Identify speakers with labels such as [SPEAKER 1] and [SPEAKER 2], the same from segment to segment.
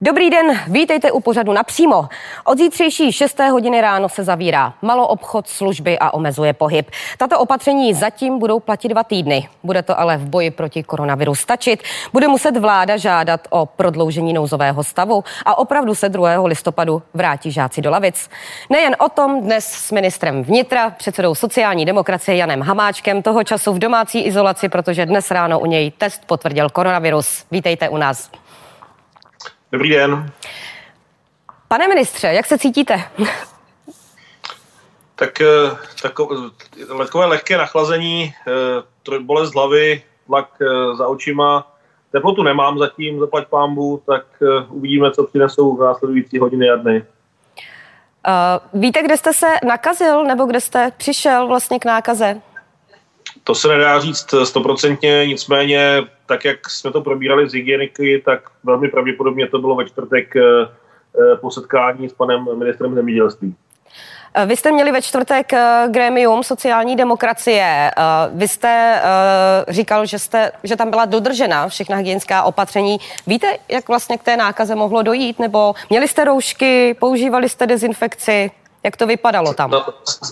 [SPEAKER 1] Dobrý den, vítejte u pořadu napřímo. Od zítřejší 6. hodiny ráno se zavírá malo obchod, služby a omezuje pohyb. Tato opatření zatím budou platit dva týdny. Bude to ale v boji proti koronaviru stačit. Bude muset vláda žádat o prodloužení nouzového stavu a opravdu se 2. listopadu vrátí žáci do lavic. Nejen o tom dnes s ministrem vnitra, předsedou sociální demokracie Janem Hamáčkem, toho času v domácí izolaci, protože dnes ráno u něj test potvrdil koronavirus. Vítejte u nás.
[SPEAKER 2] Dobrý den.
[SPEAKER 1] Pane ministře, jak se cítíte?
[SPEAKER 2] Tak, eh, takové lehké nachlazení, eh, bolest hlavy, tlak eh, za očima. Teplotu nemám zatím, zaplať pámbu, tak uvidíme, co přinesou v následující hodiny a dny.
[SPEAKER 1] Uh, víte, kde jste se nakazil, nebo kde jste přišel vlastně k nákaze?
[SPEAKER 2] To se nedá říct stoprocentně, nicméně tak, jak jsme to probírali z hygieniky, tak velmi pravděpodobně to bylo ve čtvrtek eh, eh, po setkání s panem ministrem zemědělství.
[SPEAKER 1] Eh, vy jste měli ve čtvrtek grémium sociální demokracie. Vy jste říkal, že, jste, že tam byla dodržena všechna hygienická opatření. Víte, jak vlastně k té nákaze mohlo dojít? Nebo měli jste roušky, používali jste dezinfekci? Jak to vypadalo tam? No,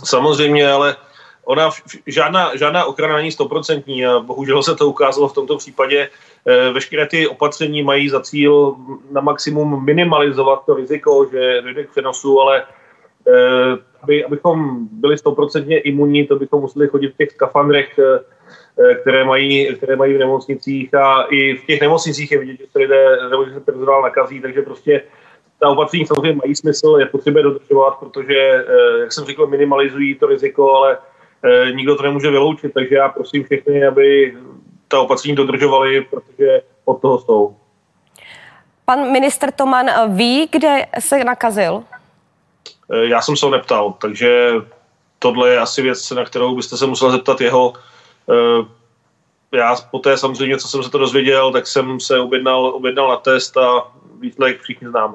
[SPEAKER 2] samozřejmě, ale ona žádná, žádná ochrana není stoprocentní a bohužel se to ukázalo v tomto případě. Eh, veškeré ty opatření mají za cíl na maximum minimalizovat to riziko, že dojde k přenosu, ale eh, aby, abychom byli stoprocentně imunní, to bychom museli chodit v těch skafandrech, eh, které mají, které mají v nemocnicích a i v těch nemocnicích je vidět, že se lidé nebo že se personál nakazí, takže prostě ta opatření samozřejmě mají smysl, je potřeba dodržovat, protože, jak jsem řekl, minimalizují to riziko, ale nikdo to nemůže vyloučit, takže já prosím všechny, aby ta opatření dodržovali, protože od toho jsou.
[SPEAKER 1] Pan minister Toman ví, kde se nakazil?
[SPEAKER 2] Eh, já jsem se ho neptal, takže tohle je asi věc, na kterou byste se musel zeptat jeho. Eh, já poté samozřejmě, co jsem se to dozvěděl, tak jsem se objednal, objednal na test a výsledek všichni známe.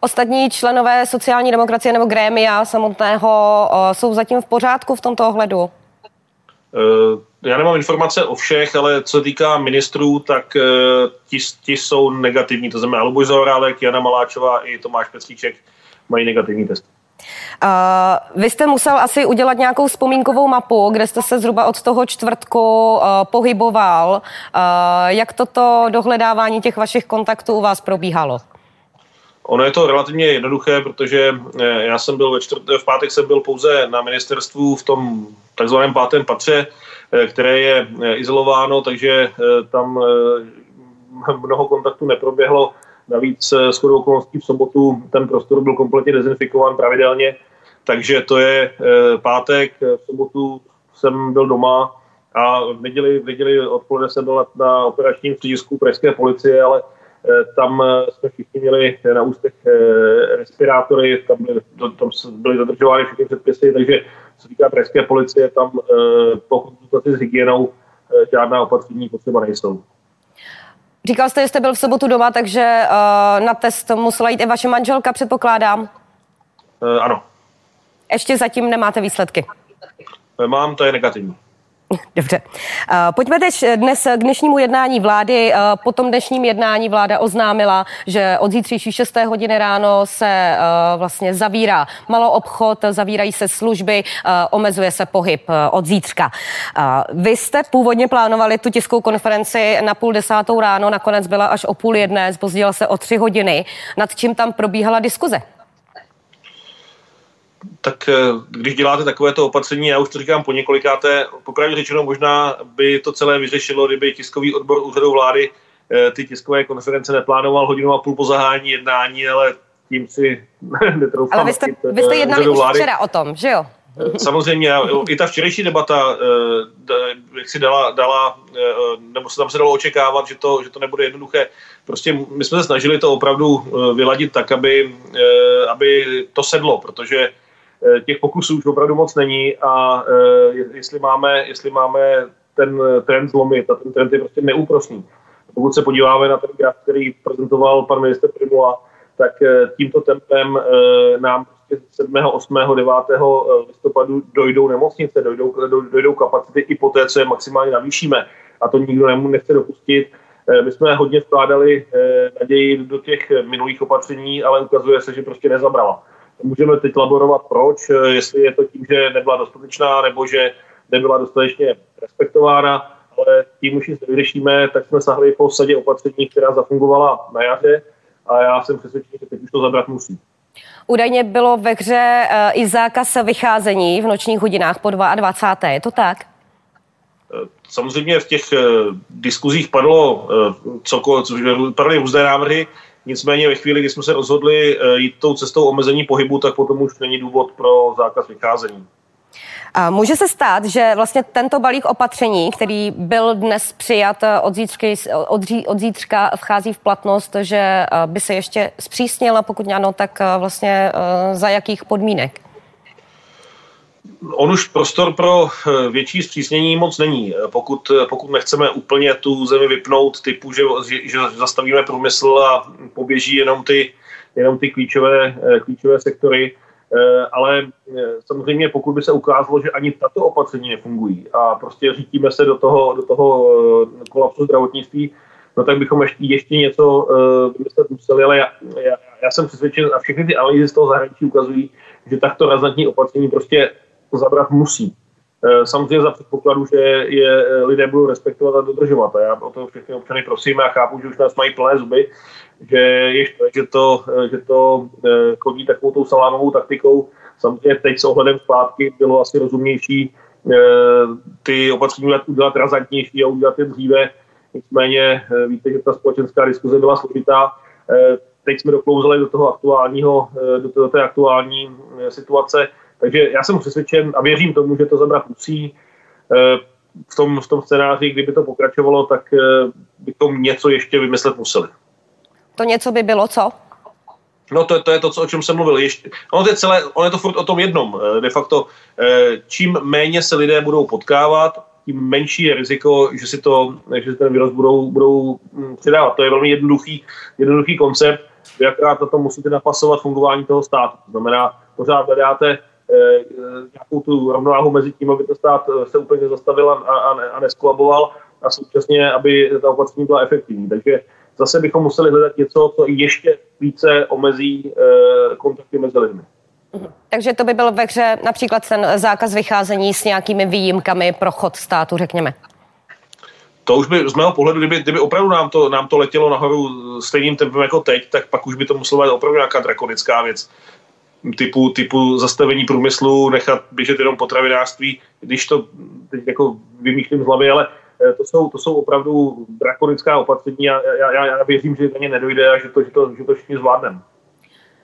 [SPEAKER 1] Ostatní členové sociální demokracie nebo grémia samotného jsou zatím v pořádku v tomto ohledu?
[SPEAKER 2] Eh, já nemám informace o všech, ale co se týká ministrů, tak eh, ti, ti jsou negativní. To znamená Luboš Zaorálek, Jana Maláčová i Tomáš Peclíček mají negativní test.
[SPEAKER 1] Uh, vy jste musel asi udělat nějakou vzpomínkovou mapu, kde jste se zhruba od toho čtvrtku uh, pohyboval. Uh, jak toto dohledávání těch vašich kontaktů u vás probíhalo?
[SPEAKER 2] Ono je to relativně jednoduché, protože eh, já jsem byl ve čtvrt, v pátek jsem byl pouze na ministerstvu v tom takzvaném pátém patře, eh, které je eh, izolováno, takže tam mnoho kontaktů neproběhlo. Navíc s okolností v sobotu ten prostor byl kompletně dezinfikován pravidelně, takže to je pátek, v sobotu jsem byl doma a v neděli, v neděli odpoledne jsem byl na, na operačním středisku pražské policie, ale tam eh, jsme všichni měli na ústech eh, respirátory, tam byly, tam byly dodržovány všechny předpisy, takže co týká pražské policie, tam po konzultaci s hygienou žádná opatření potřeba nejsou.
[SPEAKER 1] Říkal jste, že jste byl v sobotu doma, takže na test musela jít i vaše manželka, předpokládám?
[SPEAKER 2] Ano.
[SPEAKER 1] Ještě zatím nemáte výsledky?
[SPEAKER 2] Mám, to je negativní.
[SPEAKER 1] Dobře. Pojďme teď dnes k dnešnímu jednání vlády. Po tom dnešním jednání vláda oznámila, že od zítřejší 6. hodiny ráno se vlastně zavírá malou obchod, zavírají se služby, omezuje se pohyb od zítřka. Vy jste původně plánovali tu tiskovou konferenci na půl desátou ráno, nakonec byla až o půl jedné, zpozdila se o tři hodiny. Nad čím tam probíhala diskuze?
[SPEAKER 2] Tak eh, když děláte takovéto opatření, já už to říkám po několikáté, popravdě řečeno možná by to celé vyřešilo, kdyby tiskový odbor úřadu vlády eh, ty tiskové konference neplánoval hodinu a půl po zahání jednání, ale tím si netroufám.
[SPEAKER 1] Ale vy jste, vy jste jednali už včera o tom, že jo?
[SPEAKER 2] Eh, samozřejmě, i ta včerejší debata, jak si dala, dala, nebo se tam se dalo očekávat, že to, že to nebude jednoduché. Prostě my jsme se snažili to opravdu vyladit tak, aby, aby to sedlo, protože Eh, těch pokusů už opravdu moc není a eh, jestli máme, jestli máme ten trend zlomit a ten trend je prostě neúprosný. Pokud se podíváme na ten graf, který prezentoval pan minister Primula, tak eh, tímto tempem nám prostě 7., 8., 9. listopadu dojdou nemocnice, dojdou, dojdou kapacity i po té, co je maximálně navýšíme. A to nikdo nechce dopustit. my jsme hodně vkládali naději do těch minulých opatření, ale ukazuje se, že prostě nezabrala. Můžeme teď laborovat proč, jestli je to tím, že nebyla dostatečná, nebo že nebyla dostatečně respektována, ale tím už nic nevyřešíme, tak jsme sahli po sadě opatření, která zafungovala na jaře a já jsem přesvědčený, že teď už to zabrat musí.
[SPEAKER 1] Údajně bylo ve hře eh, i zákaz vycházení v nočních hodinách po 22. Je to tak?
[SPEAKER 2] Eh, samozřejmě v těch eh, diskuzích padlo cokoliv, padly různé návrhy, nicméně ve chvíli, kdy jsme se rozhodli jít tou cestou omezení pohybu, tak potom už není důvod pro zákaz vycházení.
[SPEAKER 1] Může se stát, že vlastně tento balík opatření, který byl dnes přijat eh, od, zítřky, od, od zítřka, vchází v platnost, že eh, by se ještě zpřísnila, pokud ano, tak eh, vlastně za jakých podmínek?
[SPEAKER 2] On už prostor pro větší zpřísnění moc není. Pokud, pokud nechceme úplně tu zemi vypnout typu, že, že zastavíme průmysl a poběží jenom ty, jenom ty klíčové, klíčové sektory, Eh, ale eh, samozřejmě pokud by se ukázalo, že ani tato opatření nefungují a prostě řítíme se do toho, do toho eh, kolapsu zdravotnictví, no tak bychom ještě, ještě něco vymyslet museli, ale já, já, já jsem přesvědčen a všechny ty analýzy z toho zahraničí ukazují, že takto razantní opatření prostě zabrat musí. Samozřejmě za předpokladu, že je lidé budou respektovat a dodržovat. A já o to všechny občany prosím a chápu, že už nás mají plné zuby, že je že to, že to chodí takovou tou salámovou taktikou. Samozřejmě teď s ohledem zpátky bylo asi rozumnější ty opatření udělat razantnější a udělat je dříve. Nicméně víte, že ta společenská diskuze byla složitá. Teď jsme doklouzali do toho aktuálního, do té aktuální situace. Takže já jsem přesvědčen a věřím tomu, že to zabrat musí. V tom, v tom scénáři, kdyby to pokračovalo, tak bychom něco ještě vymyslet museli.
[SPEAKER 1] To něco by bylo co?
[SPEAKER 2] No to, to je to, co, o čem jsem mluvil. Ještě, ono, to je celé, ono je to furt o tom jednom. Eh, de facto, čím méně se lidé budou potkávat, tím menší je riziko, že si, to, že si ten virus budou, budou hm, předávat. To je velmi jednoduchý, jednoduchý koncept. Vy akorát na to musíte napasovat fungování toho státu. To znamená, pořád hledáte nějakou tu rovnováhu mezi tím, aby ten stát se úplně zastavil a, a, a neskolaboval a současně, aby ta opatření byla efektivní. Takže zase bychom museli hledat něco, co ještě více omezí e, kontakty mezi lidmi.
[SPEAKER 1] Mhm. Takže to by byl ve hře například ten zákaz vycházení s nějakými výjimkami pro chod státu, řekněme.
[SPEAKER 2] To už by z mého pohledu, kdyby, kdyby opravdu nám to, nám to letělo nahoru stejným tempem jako teď, tak pak už by to muselo být opravdu nějaká drakonická věc. Typu, typu zastavení průmyslu, nechat běžet jenom potravinářství, když to teď jako vymýšlím z hlavy, ale Eh, to jsou, to jsou opravdu drakonická opatření a já, já, já věřím, že na ně nedojde a že to, že to, že to všichni zvládneme.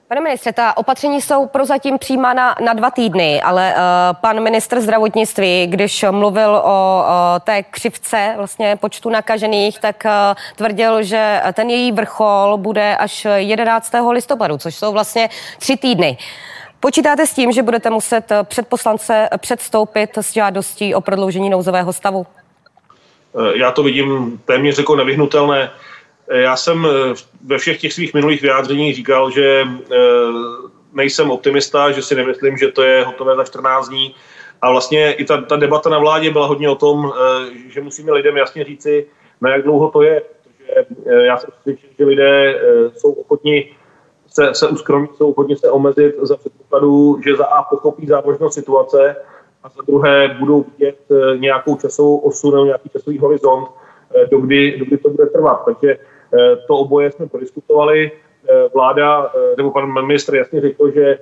[SPEAKER 1] Pane ministře, ta opatření jsou prozatím přijímána na dva týdny, ale uh, pan ministr zdravotnictví, když mluvil o uh, té křivce vlastně počtu nakažených, tak uh, tvrdil, že ten její vrchol bude až 11. listopadu, což jsou vlastně tři týdny. Počítáte s tím, že budete muset před poslance předstoupit s žádostí o prodloužení nouzového stavu?
[SPEAKER 2] Já to vidím téměř jako nevyhnutelné. Eh, já jsem eh, ve všech těch svých minulých vyjádřeních říkal, že nejsem optimista, že si nemyslím, že to je hotové za 14 dní. A vlastně i ta, ta debata na vládě byla hodně o tom, že musíme lidem jasně říci, na jak dlouho to je. Protože já jsem přesvědčen, že lidé jsou ochotni se, se uskromit, jsou ochotni se omezit za předpokladu, že za A pochopí závažnost situace a za druhé budou vidět eh, nějakou časovou osu nebo nějaký časový horizont, eh, dokdy, dokdy to bude trvat. Takže eh, to oboje jsme prodiskutovali. Vláda, nebo pan ministr jasně řekl, že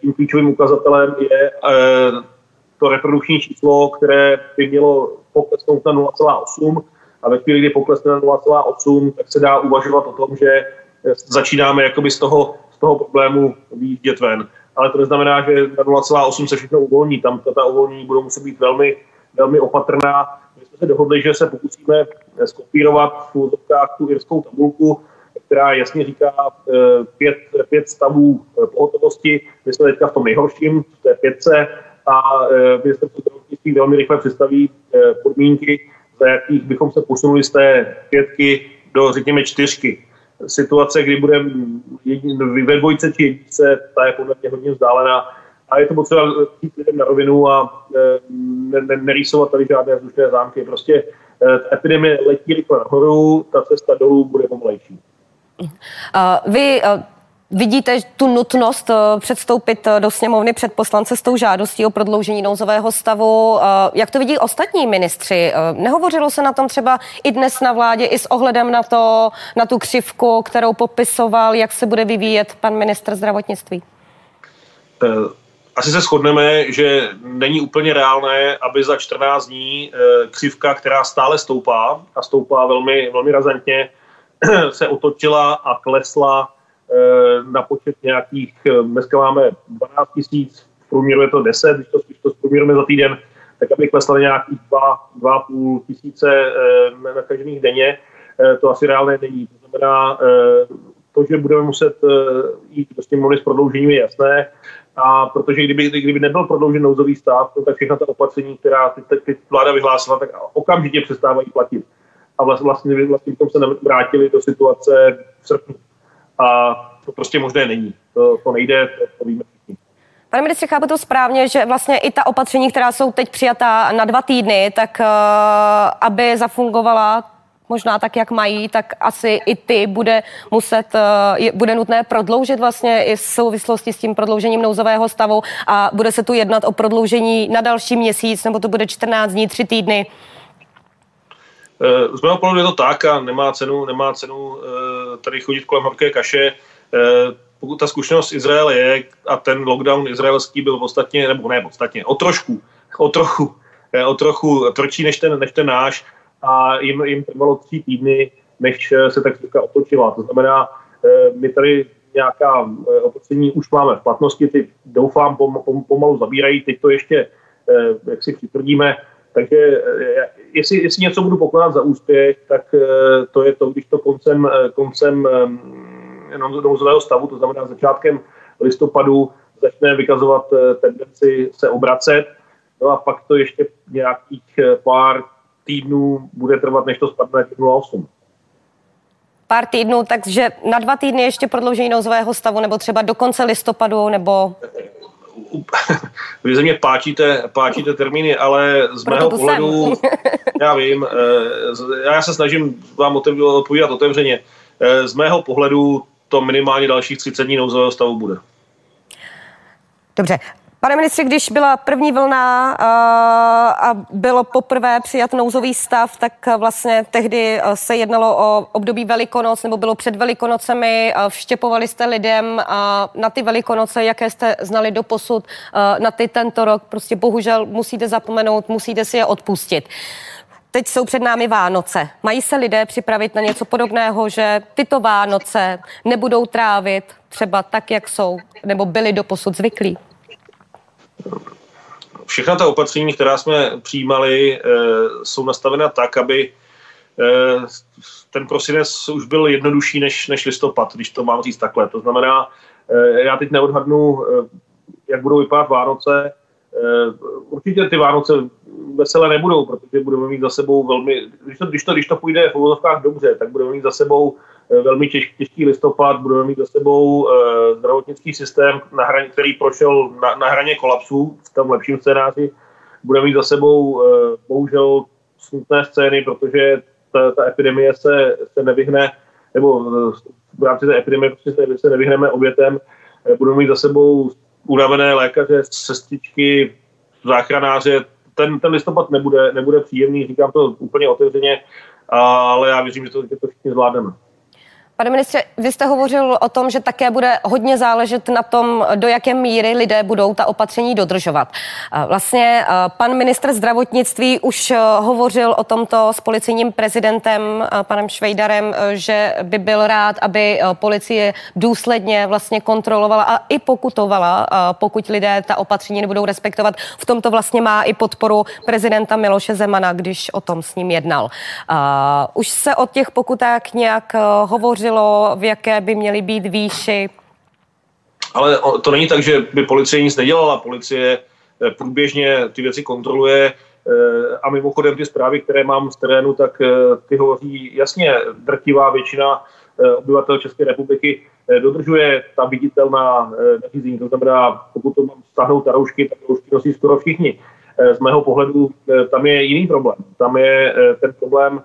[SPEAKER 2] tím klíčovým ukazatelem je to reprodukční číslo, které by mělo poklesnout na 0,8 a ve chvíli, kdy poklesne na 0,8, tak se dá uvažovat o tom, že začínáme jakoby z toho, z toho problému výjíždět ven ale to neznamená, že na 0,8 se všechno uvolní. Tam ta uvolnění budou muset být velmi, velmi opatrná. Jsme se dohodli, že se pokusíme skopírovat v úzovkách tu irskou tabulku, která jasně říká eh, pět, pět stavů eh, pohotovosti. My jsme teďka v tom nejhorším, v té pětce, a eh, ministerstvo zdravotnictví velmi rychle představí podmínky, za jakých bychom se posunuli z té pětky do, řekněme, čtyřky situace, kdy bude ve dvojce či jednice, ta je podle mě hodně vzdálená a je to potřeba jít lidem na rovinu a e, nerýsovat tady žádné vzdušné zámky. Prostě ta epidemie letí rychle nahoru, ta cesta dolů bude pomalejší.
[SPEAKER 1] Vy Vidíte tu nutnost eh, předstoupit eh, do sněmovny před poslance s tou žádostí o prodloužení nouzového stavu. Eh, jak to vidí ostatní ministři? Nehovořilo se na tom třeba i dnes na vládě, i s ohledem na, to, na tu křivku, kterou popisoval, jak se bude vyvíjet pan ministr zdravotnictví?
[SPEAKER 2] Asi se shodneme, že není úplně reálné, aby za 14 dní křivka, která stále stoupá a stoupá velmi, velmi razantně, se otočila a klesla Eh, na počet nějakých, eh, dneska máme 12 tisíc, v průměru je to 10, když to, když to zprůměrujeme za týden, tak aby klesla nějakých 2,5 tisíce eh, nakažených denně, to asi reálné není. To znamená, to, že budeme muset jít do sněmovny s prodloužením je jasné, a protože kdyby, kdyby nebyl prodloužen nouzový stav, no tak všechna ta opatření, která teď, teď vláda vyhlásila, tak okamžitě přestávají platit. A vlastně, vlastně, vlastně se vrátili do situace v srpnu a to prostě možné není. To, to nejde, to, to víme všichni.
[SPEAKER 1] Pane ministře, chápu to správně, že vlastně i ta opatření, která jsou teď přijatá na dva týdny, tak uh, aby zafungovala možná tak, jak mají, tak asi i ty bude muset, uh, bude nutné prodloužit vlastně i v souvislosti s tím prodloužením nouzového stavu a bude se tu jednat o prodloužení na další měsíc, nebo to bude 14 dní, 3 týdny.
[SPEAKER 2] Z mého pohledu je to tak a nemá cenu, nemá cenu eh, tady chodit kolem horké kaše. Eh, pokud ta zkušenost Izraele je a ten lockdown izraelský byl podstatně, nebo ne podstatně, o trošku, o trochu, eh, o trochu tvrdší než ten, než ten náš a jim, jim trvalo tři týdny, než se tak otočila. To znamená, my tady nějaká opatření už máme v platnosti, ty doufám pom, pom, pomalu zabírají, teď to ještě, jak si přitvrdíme, takže eh, jestli, jestli něco budu pokládat za úspěch, tak eh, to je to, když to koncem, eh, koncem nouzového stavu, to znamená začátkem listopadu, začne vykazovat tendenci se obracet. No a pak to ještě nějakých pár týdnů bude trvat, než to spadne na 0,8
[SPEAKER 1] pár týdnů, takže na dva týdny ještě prodloužení nouzového stavu, nebo třeba do konce listopadu, nebo
[SPEAKER 2] vy ze mě páčíte, páčíte termíny, ale z mého pohledu, já vím, eh, já se snažím vám odpovídat otevřeně. Eh, z mého pohledu to minimálně dalších 30 dní nouzového stavu bude.
[SPEAKER 1] Dobře, Pane ministře, když byla první vlna a bylo poprvé přijat nouzový stav, tak vlastně tehdy se jednalo o období Velikonoc, nebo bylo před Velikonocemi, vštěpovali jste lidem na ty Velikonoce, jaké jste znali do posud, na ty tento rok, prostě bohužel musíte zapomenout, musíte si je odpustit. Teď jsou před námi Vánoce. Mají se lidé připravit na něco podobného, že tyto Vánoce nebudou trávit třeba tak, jak jsou, nebo byli do posud zvyklí?
[SPEAKER 2] Všechna ta opatření, která jsme přijímali, eh, jsou nastavena tak, aby eh, ten prosinec už byl jednodušší než, než listopad, když to mám říct takhle. To znamená, eh, já teď neodhadnu, jak budou vypadat Vánoce. Určitě ty Vánoce veselé nebudou, protože budeme mít za sebou velmi, když to, když to, když to půjde v uvozovkách dobře, tak budeme mít za sebou velmi těžký, těžký listopad, budeme mít za sebou e, zdravotnický systém, na hraně, který prošel na, na hraně kolapsu v tom lepším scénáři. Budeme mít za sebou e, bohužel smutné scény, protože ta, ta epidemie se, se nevyhne, nebo v rámci té epidemie prostě se, nevyhneme obětem. Budeme mít za sebou unavené lékaře, sestičky, záchranáře. Ten, ten listopad nebude, nebude příjemný, říkám to úplně otevřeně, ale já věřím, že to, že to všichni zvládneme.
[SPEAKER 1] Pane ministře, vy jste hovořil o tom, že také bude hodně záležet na tom, do jaké míry lidé budou ta opatření dodržovat. Vlastně pan ministr zdravotnictví už hovořil o tomto s policejním prezidentem, panem Švejdarem, že by byl rád, aby policie důsledně vlastně kontrolovala a i pokutovala, pokud lidé ta opatření nebudou respektovat. V tomto vlastně má i podporu prezidenta Miloše Zemana, když o tom s ním jednal. Už se o těch pokutách nějak hovořilo hovořilo, v jaké by měly být výši?
[SPEAKER 2] Ale to není tak, že by policie nic nedělala. Policie eh, průběžně ty věci kontroluje eh, a mimochodem ty zprávy, které mám z terénu, tak eh, ty hovoří jasně, drtivá většina obyvatel České republiky dodržuje ta viditelná nařízení. To znamená, pokud to mám stáhnout ta roušky, tak roušky nosí skoro všichni. z mého pohledu tam je jiný problém. Tam je ten problém,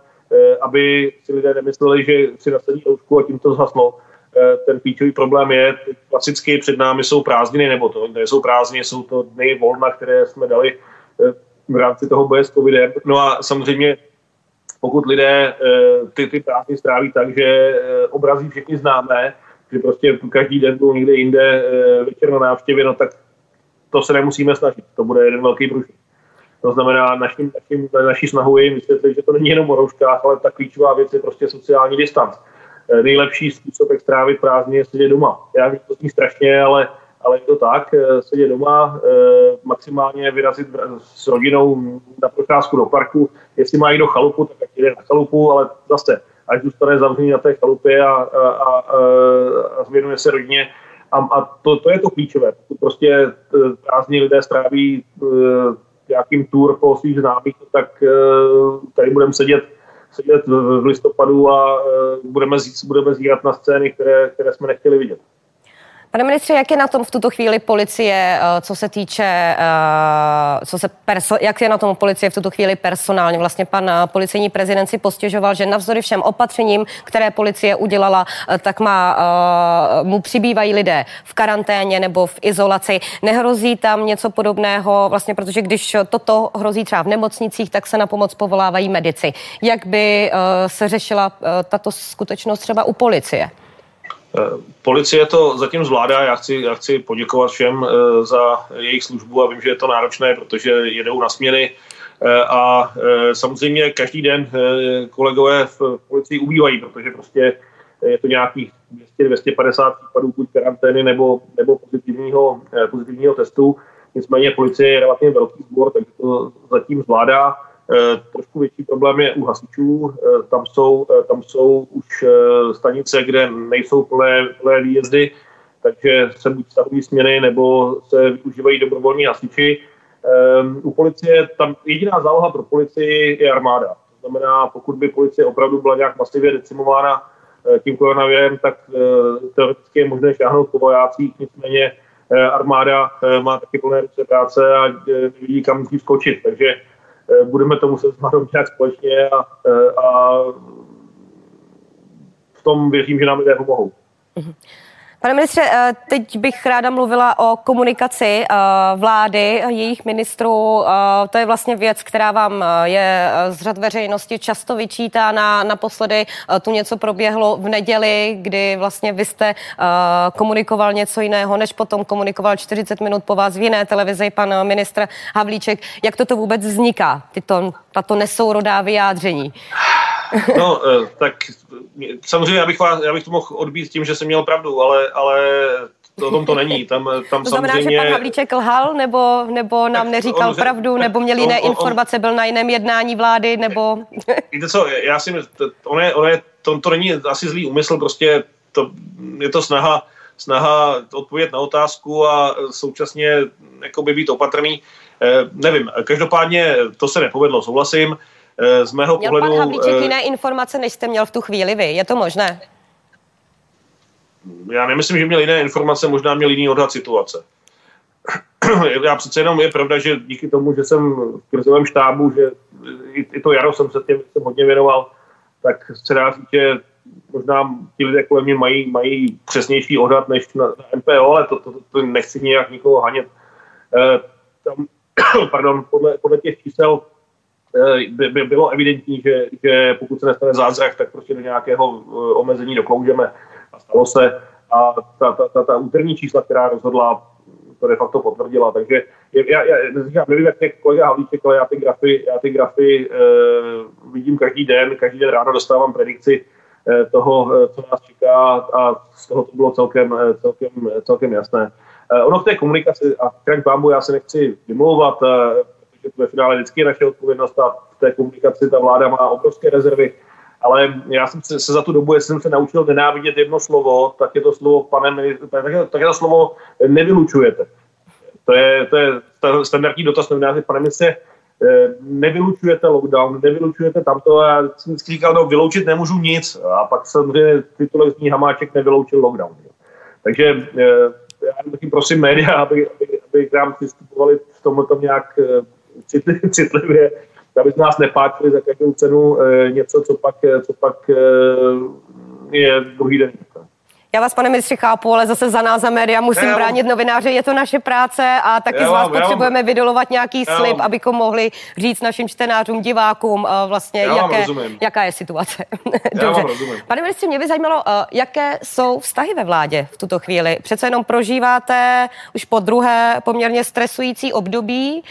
[SPEAKER 2] aby si lidé nemysleli, že si nasadí roušku a tím to zhaslo. Ten klíčový problém je, klasicky před námi jsou prázdniny, nebo to nejsou prázdniny, jsou to dny volna, které jsme dali v rámci toho boje s covidem. No a samozřejmě pokud lidé ty, ty prázdniny stráví tak, že obrazí všichni známé, že prostě každý den byl někde jinde večer na návštěvě, no tak to se nemusíme snažit. To bude jeden velký průšvih. To znamená, naším, naším, naší snahu je vysvětlit, že to není jenom o rouškách, ale ta klíčová věc je prostě sociální distanc. Eh, nejlepší způsob, jak strávit prázdně, je sedět doma. Já vím, to zní strašně, ale, ale je to tak, eh, sedět doma, eh, maximálně vyrazit s rodinou na procházku do parku. Jestli má do chalupu, tak ať jde na chalupu, ale zase, ať zůstane zavřený na té chalupě a, a, a, a zvěnuje se rodině, a, a to, to je to klíčové. Pokud prostě prázdní lidé stráví nějakým tour po svých známých, tak uh, tady budeme sedět, sedět v, listopadu a uh, budeme, zít, budeme zírat na scény, které, které jsme nechtěli vidět.
[SPEAKER 1] Pane ministře, jak je na tom v tuto chvíli policie, eh, co se týče, eh, co se perso- jak je na tom policie v tuto chvíli personálně? Vlastně pan eh, policejní prezident si postěžoval, že navzdory všem opatřením, které policie udělala, tak má, mu přibývají lidé v karanténě nebo v izolaci. Nehrozí tam něco podobného, vlastně protože když toto hrozí třeba v nemocnicích, tak se na pomoc povolávají medici. Jak by se řešila tato skutečnost třeba u policie?
[SPEAKER 2] Eh, policie to zatím zvládá, já chci, já chci poděkovat všem eh, za jejich službu a vím, že je to náročné, protože jedou na směny eh, a samozřejmě každý den kolegové v policii ubývají, protože prostě je to nějakých 200-250 případů buď karantény nebo, nebo pozitivního, pozitivního testu. Nicméně policie je relativně velký sbor, takže to zatím zvládá. Eh, trošku větší problém je u hasičů. Eh, tam jsou, eh, tam jsou už stanice, kde nejsou plné, plné výjezdy, takže se buď stavují směny, nebo se využívají dobrovolní hasiči. U policie, tam jediná záloha pro policii je armáda. To znamená, pokud by policie opravdu byla nějak masivně decimována tím koronavirem, tak teoreticky je možné šáhnout po vojácích, nicméně armáda má taky plné ruce práce a nevidí, kam musí skočit. Takže budeme to muset zvládnout nějak společně a, eh, a v tom věřím, že nám lidé pomohou. Mm-hmm.
[SPEAKER 1] Pane ministře, eh, teď bych ráda mluvila o komunikaci vlády, jejich ministrů. To je vlastně věc, která vám je z řad veřejnosti často vyčítána. Naposledy tu něco proběhlo v neděli, kdy vlastně vy jste komunikoval něco jiného, než potom komunikoval 40 minut po vás v jiné televizi pan ministr Havlíček. Jak toto vůbec vzniká, tyto, tato nesourodá vyjádření?
[SPEAKER 2] No, eh, tak samozřejmě já bych, vás, já bych to mohl odbít tím, že jsem měl pravdu, ale, ale o tom to není. Tam, tam
[SPEAKER 1] to znamená, samozřejmě... že pan Havlíček lhal, nebo, nebo nám neříkal on, pravdu, nebo měl jiné on, informace, byl na jiném jednání vlády, nebo...
[SPEAKER 2] Víte co, já si on je, on je, to, to není asi zlý úmysl, prostě to, je to snaha, snaha odpovědět na otázku a současně jakoby být opatrný. Eh, nevím, každopádně to se nepovedlo, souhlasím. Eh, z mého
[SPEAKER 1] měl
[SPEAKER 2] pohledu...
[SPEAKER 1] pan Havlíček uh, jiné informace, než jste měl v tu chvíli vy. Je to možné?
[SPEAKER 2] Já nemyslím, že měl jiné informace, možná měl jiný odhad situace. já přece jenom je pravda, že díky tomu, že jsem v krizovém štábu, že i, to jaro jsem se tím jsem hodně věnoval, tak se dá říct, že možná ti lidé kolem mě mají, mají přesnější odhad než na, na MPO, ale to, to, to, to nechci nějak nikoho hanět. E, tam, pardon, podle, podle těch čísel Eh, by, by bylo evidentní, že, že pokud se nestane zázrak, tak prostě do nějakého eh, omezení dokloužeme. A stalo se. A ta, ta, ta, ta úterní čísla, která rozhodla, to de facto potvrdila. Takže já, já, já nevím, jak je kolega Havlíček, ale já ty grafy, já ty grafy uh, vidím každý den, každý den ráno dostávám predikci uh, toho, co nás čeká a z toho to bylo celkem, celkem, celkem jasné. Uh, ono v té komunikaci, a k pámbu já se nechci vymlouvat, uh, ve finále vždycky je naše odpovědnost a v té komunikaci ta vláda má obrovské rezervy. Ale já jsem se, se za tu dobu, jestli jsem se naučil nenávidět jedno slovo, tak je to slovo, pane tak je, tak je to slovo nevylučujete. To je, to je standardní dotaz novináři, pane ministře, eh, nevylučujete lockdown, nevylučujete tamto já jsem vždycky říkal, no vyloučit nemůžu nic a pak samozřejmě titulek zní Hamáček nevyloučil lockdown. Takže eh, já taky prosím média, aby, aby, aby k nám přistupovali v tomhle nějak eh, citlivě, aby nás nepáčili za každou cenu něco, co pak, co pak je druhý den.
[SPEAKER 1] Já vás, pane ministře, chápu, ale zase za nás za média musím já bránit novináře. Je to naše práce a taky já z vás vám, potřebujeme vám, vydolovat nějaký slib, vám, abychom mohli říct našim čtenářům, divákům vlastně, jaké, jaká je situace. Dobře. Pane ministře, mě by zajímalo, jaké jsou vztahy ve vládě v tuto chvíli. Přece jenom prožíváte už po druhé poměrně stresující období.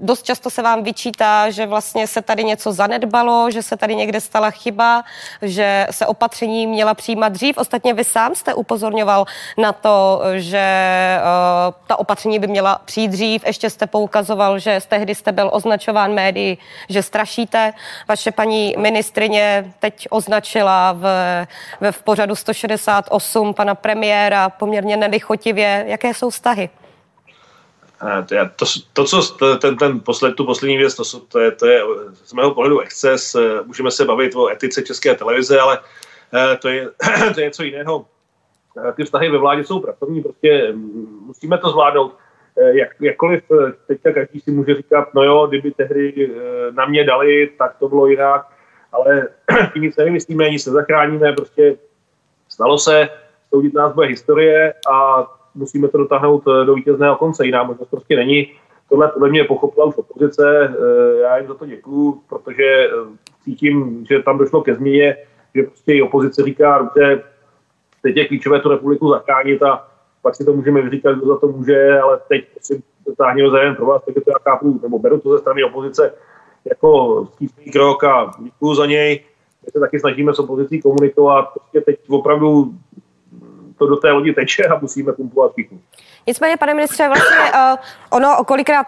[SPEAKER 1] Dost často se vám vyčítá, že vlastně se tady něco zanedbalo, že se tady někde stala chyba, že se opatření měla přijímat dřív. Ostatně vy sám jste upozorňoval na to, že uh, ta opatření by měla přijít dřív. Ještě jste poukazoval, že z tehdy jste byl označován médií, že strašíte. Vaše paní ministrině teď označila v, v, pořadu 168 pana premiéra poměrně nelichotivě. Jaké jsou vztahy?
[SPEAKER 2] Eh, to, to, co ten, ten posled, tu poslední věc, to, to, je, to je z mého pohledu exces. Eh, můžeme se bavit o etice české televize, ale Eh, to je, to je něco jiného. Eh, ty vztahy ve vládě jsou pracovní, prostě mm, musíme to zvládnout. Eh, jak, jakkoliv teďka každý si může říkat, no jo, kdyby tehdy na mě dali, tak to bylo jinak, ale tím nic nevymyslíme, nic nezachráníme, prostě stalo se, soudit nás bude historie a musíme to dotáhnout do vítězného konce, jiná možnost prostě není. Tohle podle mě pochopila už opozice, já jim za to děkuju, protože cítím, že tam došlo ke změně že prostě i opozice říká, že teď je klíčové tu republiku zachránit a pak si to můžeme vyříkat, kdo za to může, ale teď si táhněme za pro vás, tak je to já chápu, nebo beru to ze strany opozice jako skýstný krok a děkuju za něj. My se taky snažíme s opozicí komunikovat. Prostě teď opravdu to do té lodi teče a musíme pumpovat všichni.
[SPEAKER 1] Nicméně, pane ministře, vlastně uh, ono kolikrát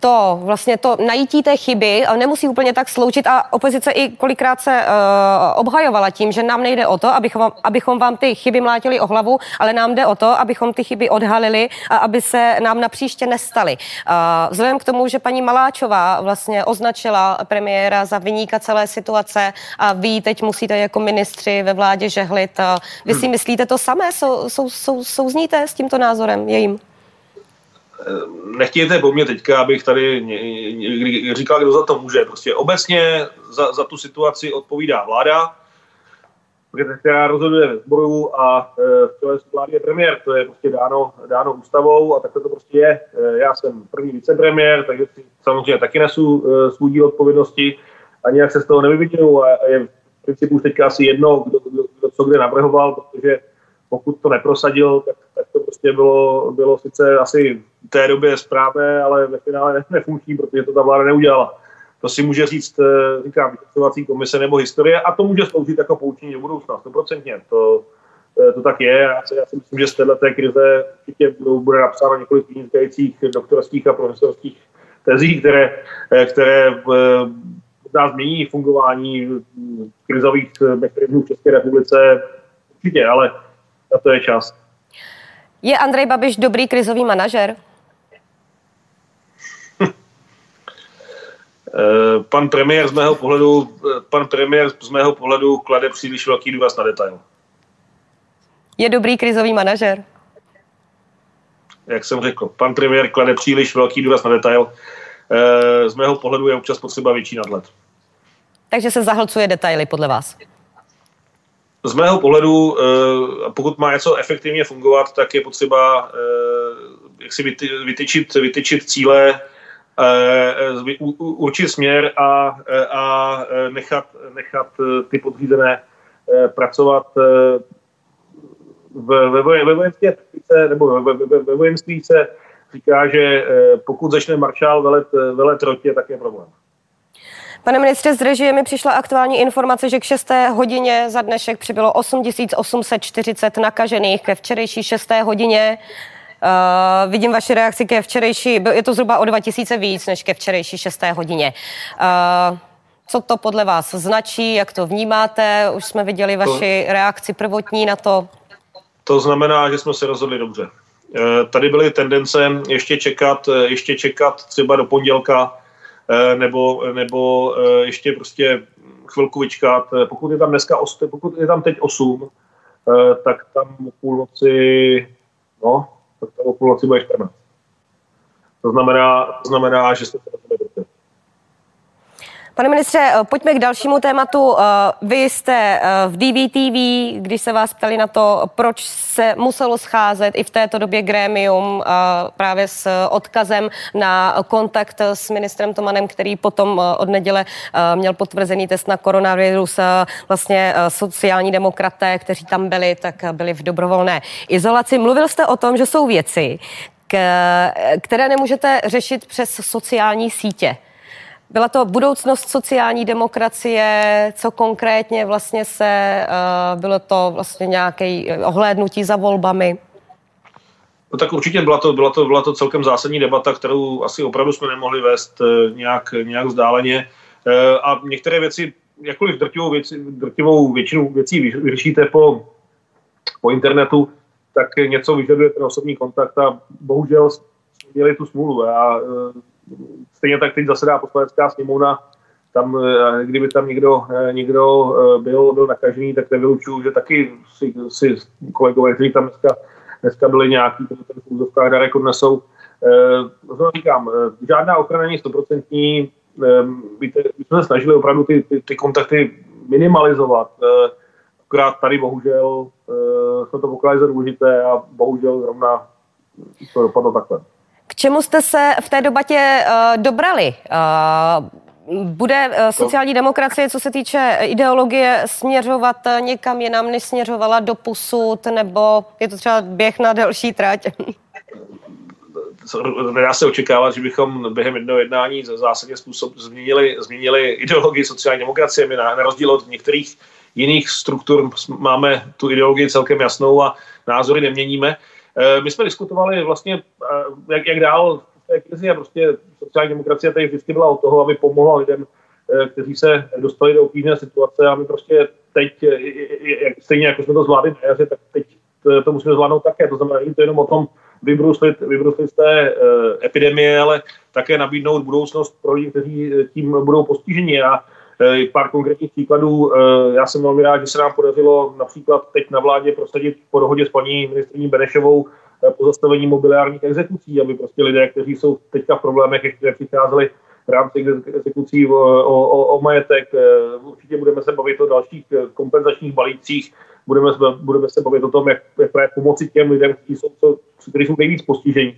[SPEAKER 1] to vlastně to najítí té chyby nemusí úplně tak sloučit a opozice i kolikrát se uh, obhajovala tím, že nám nejde o to, abychom, abychom vám ty chyby mlátili o hlavu, ale nám jde o to, abychom ty chyby odhalili a aby se nám na příště nestaly. Uh, vzhledem k tomu, že paní Maláčová vlastně označila premiéra za vyníka celé situace a vy teď musíte jako ministři ve vládě žehlit, uh, vy si hmm. myslíte to samé? Sou, sou, sou, souzníte s tímto názorem jejím?
[SPEAKER 2] Nechtějte po mně teďka, abych tady říkal, kdo za to může. Prostě obecně za, za tu situaci odpovídá vláda, která rozhoduje ve sboru a e, v čele vlády je premiér. To je prostě dáno, dáno ústavou a takhle to prostě je. E, já jsem první vicepremiér, takže si samozřejmě taky nesu svůj díl odpovědnosti a nějak se z toho nevyvinuju a je v principu už teďka asi jedno, kdo, kdo, kdo co kde navrhoval, protože pokud to neprosadil, tak, prostě bylo, bylo sice asi v té době správné, ale ve finále nefunkční, protože to ta vláda neudělala. To si může říct, eh, říkám, vyšetřovací komise nebo historie a to může sloužit jako poučení do budoucna, stoprocentně. To, eh, to tak je. Já si, já si myslím, že z této krize určitě bude napsáno několik vynikajících doktorských a profesorských tezí, které, eh, které nás změní fungování krizových mechanismů v České republice. Určitě, ale na to je čas.
[SPEAKER 1] Je Andrej Babiš dobrý krizový manažer?
[SPEAKER 2] Eh, pan premiér z mého pohledu, eh, pan premiér z mého pohledu klade příliš velký důraz na detail.
[SPEAKER 1] Je dobrý krizový manažer?
[SPEAKER 2] Jak jsem řekl, pan premiér klade příliš velký důraz na detail. Eh, z mého pohledu je občas potřeba větší nadhled.
[SPEAKER 1] Takže se zahlcuje detaily podle vás?
[SPEAKER 2] Z mého pohledu, eh, pokud má něco efektivně fungovat, tak je potřeba eh, jak si vytyčit, vytyčit cíle, eh, určit směr a, a nechat, nechat ty podřízené pracovat ve, ve, ve vojenské nebo ve, ve, ve vojenství se říká, že pokud začne maršál velet, velet rotě, tak je problém.
[SPEAKER 1] Pane ministře, z režie mi přišla aktuální informace, že k 6. hodině za dnešek přibylo 8840 nakažených ke včerejší 6. hodině. Uh, vidím vaši reakci ke včerejší, je to zhruba o 2000 víc než ke včerejší 6. hodině. Uh, co to podle vás značí, jak to vnímáte? Už jsme viděli vaši to, reakci prvotní na to.
[SPEAKER 2] To znamená, že jsme se rozhodli dobře. Tady byly tendence ještě čekat, ještě čekat třeba do pondělka, Eh, nebo, nebo eh, ještě prostě chvilku vyčkat. Eh, pokud je tam dneska, pokud je tam teď 8, tak tam o půlnoci, no, tak tam o půlnoci bude 14. To znamená, to znamená že se to
[SPEAKER 1] Pane ministře, eh, pojďme k dalšímu tématu. Eh, vy jste eh, v DVTV, když se vás ptali na to, proč se muselo scházet i v této době grémium právě s odkazem na kontakt s ministrem Tomanem, který potom od neděle měl potvrzený test na koronavirus. Vlastně sociální demokraté, kteří tam byli, tak byli v dobrovolné izolaci. Mluvil jste o tom, že jsou věci, které nemůžete řešit přes sociální sítě. Byla to budoucnost sociální demokracie, co konkrétně vlastně se, eh, bylo to vlastně nějaké ohlédnutí za volbami?
[SPEAKER 2] No tak určitě byla to, byla, to, byla to celkem zásadní debata, kterou asi opravdu jsme nemohli vést eh, nějak, nějak vzdáleně. Eh, a některé věci, jakkoliv drtivou, věci, drtivou většinu věcí vyřešíte po, po internetu, tak něco vyžaduje ten osobní kontakt a bohužel měli tu smůlu. A stejně tak teď zasedá poslanecká sněmovna, tam, eh, kdyby tam někdo, eh, někdo eh, byl, byl nakažený, tak nevylučuju, že taky si, si kolegové, kteří tam dneska, dneska byli nějaký, ten v úzovkách darek odnesou. Znovu říkám, žádná ochrana není stoprocentní, víte, my jsme se snažili opravdu ty, ty, ty kontakty minimalizovat, akorát tady bohužel jsme to pokládali za důležité a bohužel zrovna to dopadlo takhle.
[SPEAKER 1] Čemu jste se v té debatě uh, dobrali? Uh, bude uh, sociální demokracie, co se týče ideologie, směřovat někam jinam, než směřovala do pusud, nebo je to třeba běh na delší trať?
[SPEAKER 2] Nedá se očekávat, že bychom během jednoho jednání zásadně způsob změnili, změnili ideologii sociální demokracie. My na, na rozdíl od některých jiných struktur máme tu ideologii celkem jasnou a názory neměníme. Eh, my jsme diskutovali vlastně, eh, jak, jak dál v té krizi a prostě sociální demokracie tady vždycky byla od toho, aby pomohla lidem, eh, kteří se dostali do obtížné situace a my prostě teď, stejně jako jsme to zvládli na jaře, tak teď to musíme zvládnout také. To znamená, že to jenom o tom vybruslit, vybruslit z té epidemie, ale také nabídnout budoucnost pro lidi, kteří tím budou postiženi. A pár konkrétních příkladů. Eh, já jsem velmi rád, že se nám podařilo například teď na vládě prosadit po dohodě s paní ministrní Benešovou eh, pozastavení mobiliárních exekucí, aby prostě lidé, kteří jsou teďka v problémech, ještě nepřicházeli v rámci exekucí o, o, o majetek. Určitě budeme se bavit o dalších kompenzačních balících, budeme, budeme se bavit o tom, jak, jak právě pomoci těm lidem, kteří jsou, kteří jsou nejvíc postižení.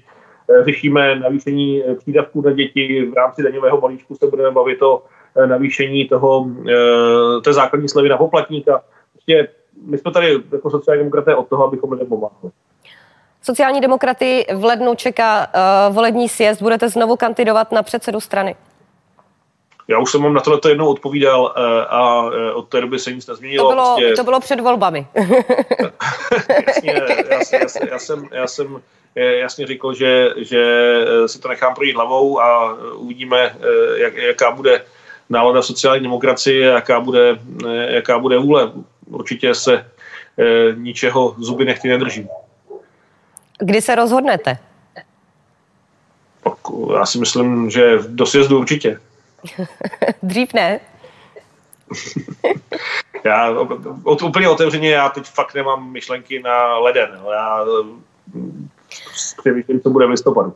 [SPEAKER 2] Řešíme navýšení přídavků na děti, v rámci daňového balíčku se budeme bavit o Eh, navýšení toho, eh, té základní slevy na poplatníka. Prostě my jsme tady jako sociální demokraté od toho, abychom lidem pomáhali.
[SPEAKER 1] Sociální demokraty v lednu čeká uh, volební sjezd. Budete znovu kandidovat na předsedu strany?
[SPEAKER 2] Já už jsem vám na tohle jednou odpovídal uh, a uh, od té doby se nic nezměnilo.
[SPEAKER 1] To bylo, prostě... to bylo před volbami.
[SPEAKER 2] jasně, já, já, já, jsem, já jsem jasně řekl, že, že si to nechám projít hlavou a uvidíme, jak, jaká bude nálada sociální demokracie, jaká bude, eh, jaká bude vůle. Určitě se ničeho zuby nechty nedrží.
[SPEAKER 1] Kdy se rozhodnete?
[SPEAKER 2] Já si myslím, že do sjezdu určitě.
[SPEAKER 1] Dřív ne?
[SPEAKER 2] já od, úplně otevřeně, já teď fakt nemám myšlenky na leden. Já přemýšlím, co bude v listopadu.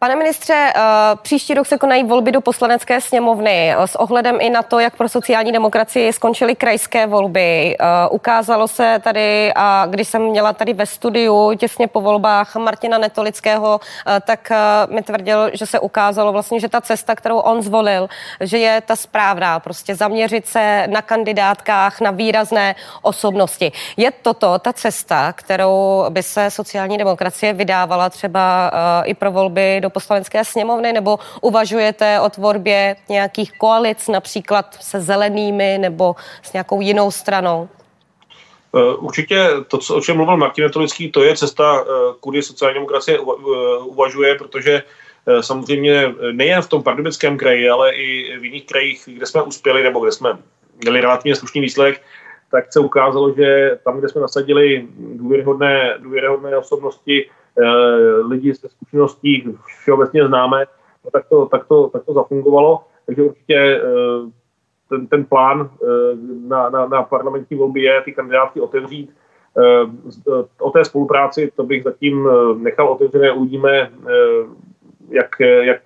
[SPEAKER 1] Pane ministře, eh, příští rok se konají volby do poslanecké sněmovny. S ohledem i na to, jak pro sociální demokracii skončily krajské volby, eh, ukázalo se tady, a když jsem měla tady ve studiu těsně po volbách Martina Netolického, eh, tak mi tvrdil, že se ukázalo vlastně, že ta cesta, kterou on zvolil, že je ta správná, prostě zaměřit se na kandidátkách, na výrazné osobnosti. Je toto ta cesta, kterou by se sociální demokracie vydávala třeba i pro volby do do poslanecké sněmovny, nebo uvažujete o tvorbě nějakých koalic, například se zelenými nebo s nějakou jinou stranou?
[SPEAKER 2] Eh, určitě to, o čem mluvil Martin Netolický, to je cesta, eh, kudy sociální demokracie eh, uvažuje, protože samozřejmě nejen v tom pardubickém kraji, ale i v jiných krajích, kde jsme uspěli nebo kde jsme měli relativně slušný výsledek, tak se ukázalo, že tam, kde jsme nasadili důvěryhodné, důvěryhodné osobnosti, lidi se zkušeností všeobecně známe, no tak, to, tak, to, tak to zafungovalo. Takže určitě eh, ten, ten plán eh, na, na, na parlamentní volby je ty kandidátky otevřít. O té spolupráci to bych zatím nechal otevřené, uvidíme, jak, jak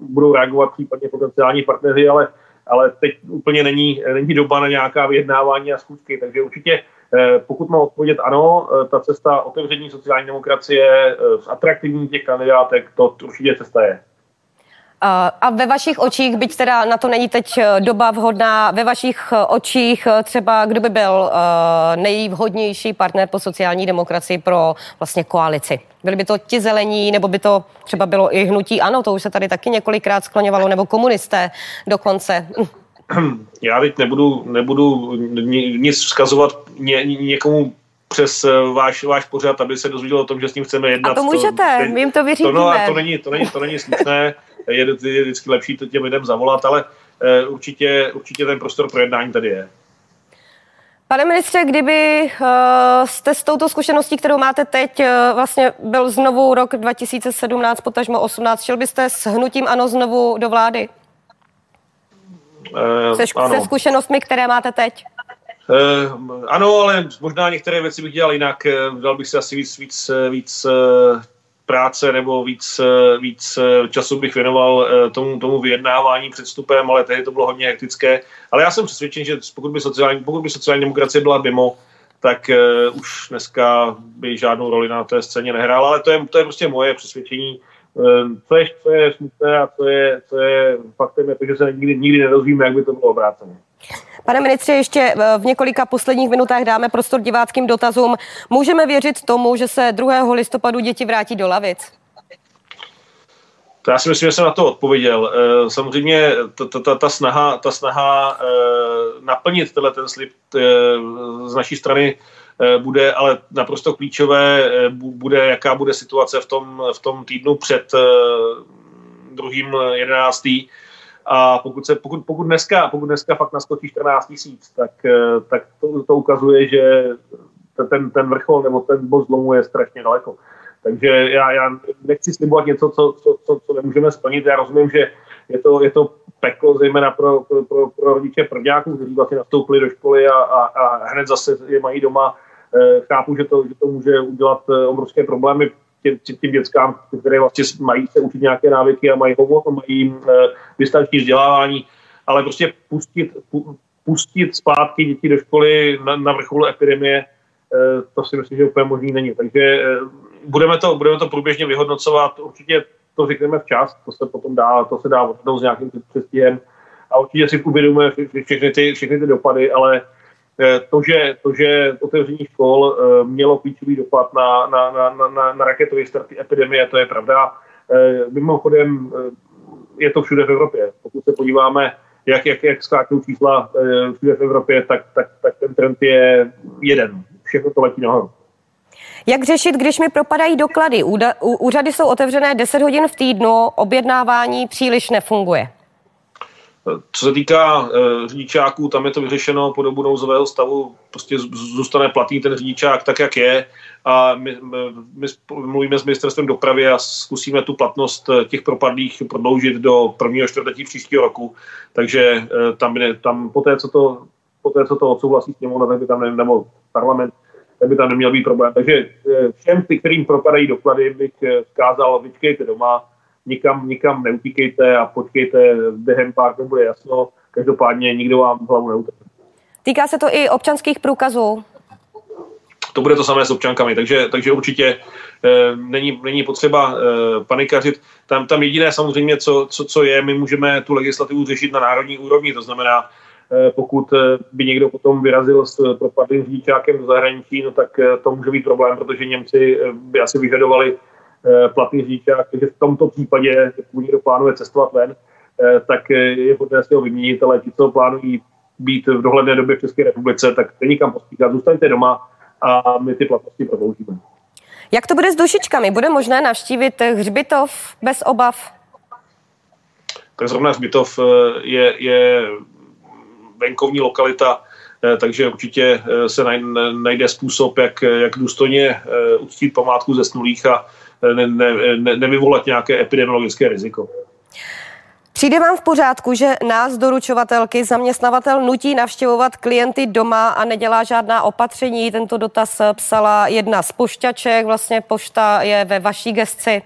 [SPEAKER 2] budou reagovat případně potenciální partneři, ale, ale teď úplně není, není doba na nějaká vyjednávání a schůzky, takže určitě pokud mám odpovědět ano, ta cesta otevření sociální demokracie, atraktivní těch kandidátek, to určitě cesta je.
[SPEAKER 1] A ve vašich očích, byť teda na to není teď eh, doba vhodná, ve vašich eh, očích eh, třeba, kdo by byl nejvhodnější partner po sociální demokracii pro vlastně koalici? Byli by to ti zelení, nebo by to třeba bylo i hnutí ANO, to už se tady taky několikrát skloňovalo, nebo komunisté dokonce?
[SPEAKER 2] Já teď nebudu, nebudu nic vzkazovat ně, někomu přes váš, váš pořad, aby se dozvěděl o tom, že s ním chceme jednat. A
[SPEAKER 1] to můžete, to, my jim to vyřídíme.
[SPEAKER 2] To, no, to, není, to, není, to není slušné je, je vždycky lepší to těm lidem zavolat, ale uh, určitě, určitě ten prostor pro jednání tady je.
[SPEAKER 1] Pane ministře, kdyby uh, jste s touto zkušeností, kterou máte teď, uh, vlastně byl znovu rok 2017, potažmo 18, šel byste s hnutím ANO znovu do vlády? Uh, se, ano. se zkušenostmi, které máte teď?
[SPEAKER 2] Uh, ano, ale možná některé věci bych dělal jinak. Dal bych si asi víc, víc, víc práce nebo víc, víc času bych věnoval eh, tomu, tomu vyjednávání před vstupem, ale tehdy to bylo hodně hektické. Ale já jsem přesvědčen, že pokud by sociální, pokud by sociální demokracie byla mimo, tak uh, už dneska by žádnou roli na té scéně nehrála, ale to je, to je prostě moje přesvědčení. Uh, co je, co je smutné a co je, co je faktem, je to, že se nikdy, nikdy nedozvíme, jak by to bylo obrácené.
[SPEAKER 1] Pane ministře, ještě eh, v několika posledních minutách dáme prostor diváckým dotazům. Můžeme věřit tomu, že se 2. listopadu děti vrátí do lavic?
[SPEAKER 2] To já si myslím, že jsem na to odpověděl. Eh, samozřejmě ta, ta, ta snaha, ta snaha eh, naplnit tenhle ten slib z naší strany bude ale naprosto klíčové, bude, jaká bude situace v tom, v tom týdnu před druhým jedenáctým a pokud, se, pokud, pokud, dneska, pokud dneska fakt naskočí 14 tisíc, tak, eh, tak to, to ukazuje, že ten, ten vrchol nebo ten bod zlomu je strašně daleko. Takže já, já nechci slibovat něco, co, co, co, co nemůžeme splnit. Já rozumím, že je to, je to peklo zejména pro, pro, pro, pro rodiče prvňáků, kteří vlastně nastoupili do školy a, a, a hned zase je mají doma. Eh, chápu, že to, že to může udělat eh, obrovské problémy těm, těm dětskám, které vlastně mají se učit nějaké návyky a mají homo, mají uh, distanční vzdělávání, ale prostě pustit, pustit zpátky děti do školy na, na vrcholu epidemie, to si myslím, že úplně možný není. Takže budeme, to, budeme to průběžně vyhodnocovat, určitě to řekneme včas, to se potom dá, to se dá odhadnout s nějakým přestihem a určitě si uvědomujeme všechny ty, všechny ty dopady, ale Eh, to, že, to, že otevření škol eh, mělo klíčový dopad na, na, na, na, na raketový start epidemie, to je pravda. Eh, mimochodem, je to všude v Evropě. Pokud se podíváme, jak, jak, jak skáčou čísla všude v Evropě, tak, tak, tak ten trend je jeden. Všechno to letí nahoru.
[SPEAKER 1] Jak řešit, když mi propadají doklady? Úřady jsou otevřené 10 hodin v týdnu, objednávání příliš nefunguje.
[SPEAKER 2] Co se týká uh, řidičáků, tam je to vyřešeno po dobu nouzového stavu, prostě zůstane platný ten řidičák tak, jak je. A my, my mluvíme s ministerstvem dopravy a zkusíme tu platnost eh, těch propadlých prodloužit do prvního čtvrtletí příštího roku, takže uh, tam, tam po té, co to, po té, co to odsouhlasí sněmovna, tak by tam ne, nebo parlament, tak by tam neměl být problém. Takže všem, kterým propadají doklady, bych vzkázal, vyčkejte doma, nikam, nikam neutíkejte a počkejte, během pár dnů bude jasno, každopádně nikdo vám hlavu neutrpí.
[SPEAKER 1] Týká se to i občanských průkazů?
[SPEAKER 2] To bude to samé s občankami, takže, takže určitě e, není, není potřeba e, panikařit. Tam, tam jediné samozřejmě, co, co, co je, my můžeme tu legislativu řešit na národní úrovni, to znamená, e, pokud by někdo potom vyrazil s propadlým řidičákem do zahraničí, no tak to může být problém, protože Němci by asi vyžadovali Eh, platný řidičák, takže v tomto případě, pokud někdo plánuje cestovat ven, eh, tak je vhodné si ho vyměnit, ale ti, co plánují být v dohledné době v České republice, tak není kam pospíchat, zůstaňte doma a my ty platnosti prodloužíme.
[SPEAKER 1] Jak to bude s dušičkami? Bude možné navštívit hřbitov bez obav?
[SPEAKER 2] Tak zrovna hřbitov eh, je, je venkovní lokalita, takže určitě se najde způsob, jak, jak důstojně uctít památku ze snulých a ne, ne, ne, nevyvolat nějaké epidemiologické riziko.
[SPEAKER 1] Přijde vám v pořádku, že nás, doručovatelky, zaměstnavatel nutí navštěvovat klienty doma a nedělá žádná opatření? Tento dotaz psala jedna z pošťaček, vlastně pošta je ve vaší gesci.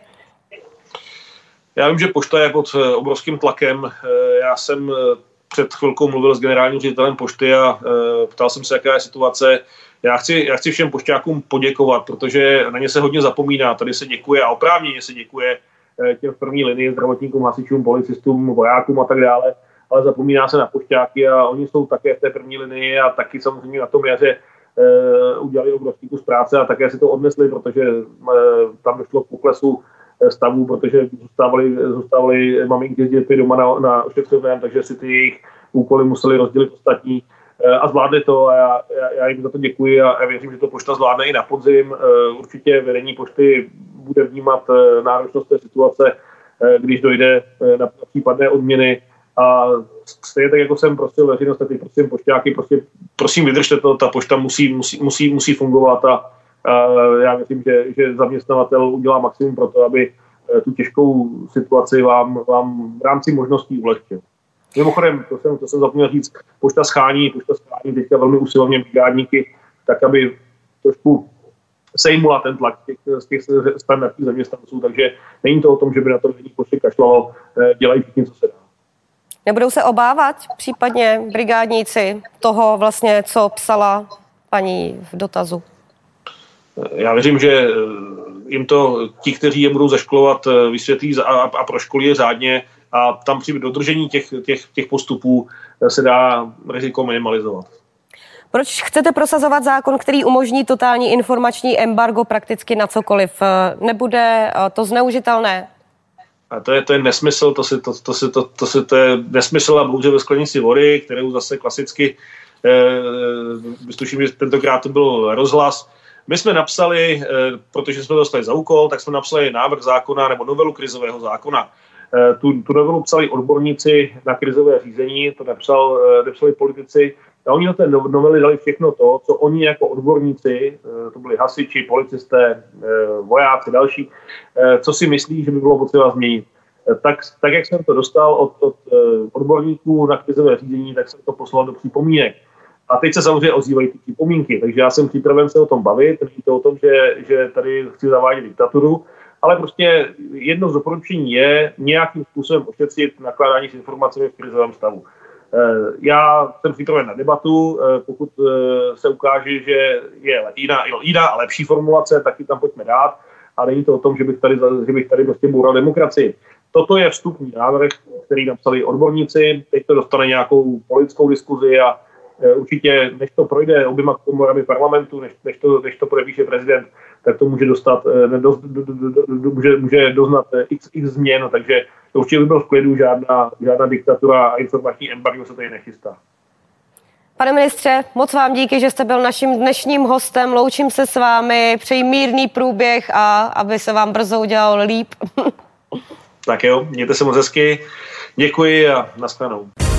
[SPEAKER 2] Já vím, že pošta je pod eh, obrovským tlakem. Eh, já jsem eh, před chvilkou mluvil s generálním ředitelem pošty a ptal jsem se, jaká je situace. Já chci, já chci všem pošťákům poděkovat, protože na ně se hodně zapomíná. Tady se děkuje a oprávněně se děkuje těm v první linii, zdravotníkům, hasičům, policistům, vojákům a tak dále, ale zapomíná se na pošťáky a oni jsou také v té první linii a taky samozřejmě na tom jaře udělali obrovský kus práce a také si to odnesli, protože tam došlo k poklesu stavů, protože zůstávali, zůstávali maminky s dětmi doma na, na ošetřovném, takže si ty jejich úkoly museli rozdělit ostatní eh, a zvládli to a já, já, já jim za to děkuji a, a věřím, že to pošta zvládne i na podzim. Eh, určitě vedení pošty bude vnímat eh, náročnost té situace, když dojde na případné odměny a stejně tak, jako jsem prosil veřejnost, tak prosím pošťáky, prostě, prosím vydržte to, ta pošta musí, musí, musí, musí fungovat a já myslím, že, že zaměstnavatel udělá maximum pro to, aby eh, tu těžkou situaci vám, vám v rámci možností ulehčil. Mimochodem, to jsem, to jsem zapomněl říct, pošta schání, pošta schání teďka velmi usilovně brigádníky, tak aby trošku sejmula ten tlak těch, z těch standardních zaměstnanců, takže není to o tom, že by na to vedení pošty kašlalo, eh, dělají všichni, co se dá.
[SPEAKER 1] Nebudou se obávat případně brigádníci toho vlastně, co psala paní v dotazu?
[SPEAKER 2] já věřím, že eh, jim to ti, kteří je budou zaškolovat, eh, vysvětlí a, a proškolí je řádně a tam při dodržení těch, těch, těch postupů eh, se dá riziko minimalizovat.
[SPEAKER 1] Proč chcete prosazovat zákon, který umožní totální informační embargo prakticky na cokoliv? Nebude to zneužitelné?
[SPEAKER 2] A to je, to je nesmysl, to, si, to, to, si, to, to, si, to je nesmysl a bohužel ve sklenici vody, kterou zase klasicky, eh, tuším, že tentokrát to byl rozhlas, my jsme napsali, eh, protože jsme dostali za úkol, tak jsme napsali návrh zákona nebo novelu krizového zákona. Eh, tu, tu novelu psali odborníci na krizové řízení, to napsal, eh, napsali politici a oni na té novely dali všechno to, co oni jako odborníci, to byli hasiči, policisté, vojáci, další, co si myslí, že by bylo potřeba změnit. Tak, tak jak jsem to dostal od, od odborníků na krizové řízení, tak jsem to poslal do připomínek. A teď se samozřejmě ozývají ty připomínky, takže já jsem připraven se o tom bavit, není to o tom, že, že tady chci zavádět diktaturu, ale prostě jedno z doporučení je nějakým způsobem ošetřit nakládání s informacemi v krizovém stavu. Eh, já jsem připraven na debatu, eh, pokud eh, se ukáže, že je jiná, jiná a lepší formulace, tak ji tam pojďme dát. A není to o tom, že bych tady, že bych tady prostě boural demokracii. Toto je vstupní návrh, který napsali odborníci, teď to dostane nějakou politickou diskuzi a určitě, než to projde oběma komorami parlamentu, než, než, to, než to podepíše prezident, tak to může dostat, eh, do, do, do, do, může, může doznat eh, x, x změn, takže to určitě by byl v klidu, žádná, žádná diktatura a informační embargo se tady nechystá.
[SPEAKER 1] Pane ministře, moc vám díky, že jste byl naším dnešním hostem. Loučím se s vámi, přeji mírný průběh a aby se vám brzo udělal líp.
[SPEAKER 2] tak jo, mějte se moc hezky. Děkuji a nashledanou.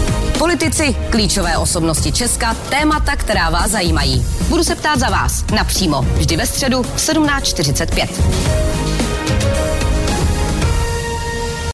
[SPEAKER 3] Politici, klíčové osobnosti Česka, témata, která vás zajímají. Budu se ptát za vás napřímo, vždy ve středu v 17.45.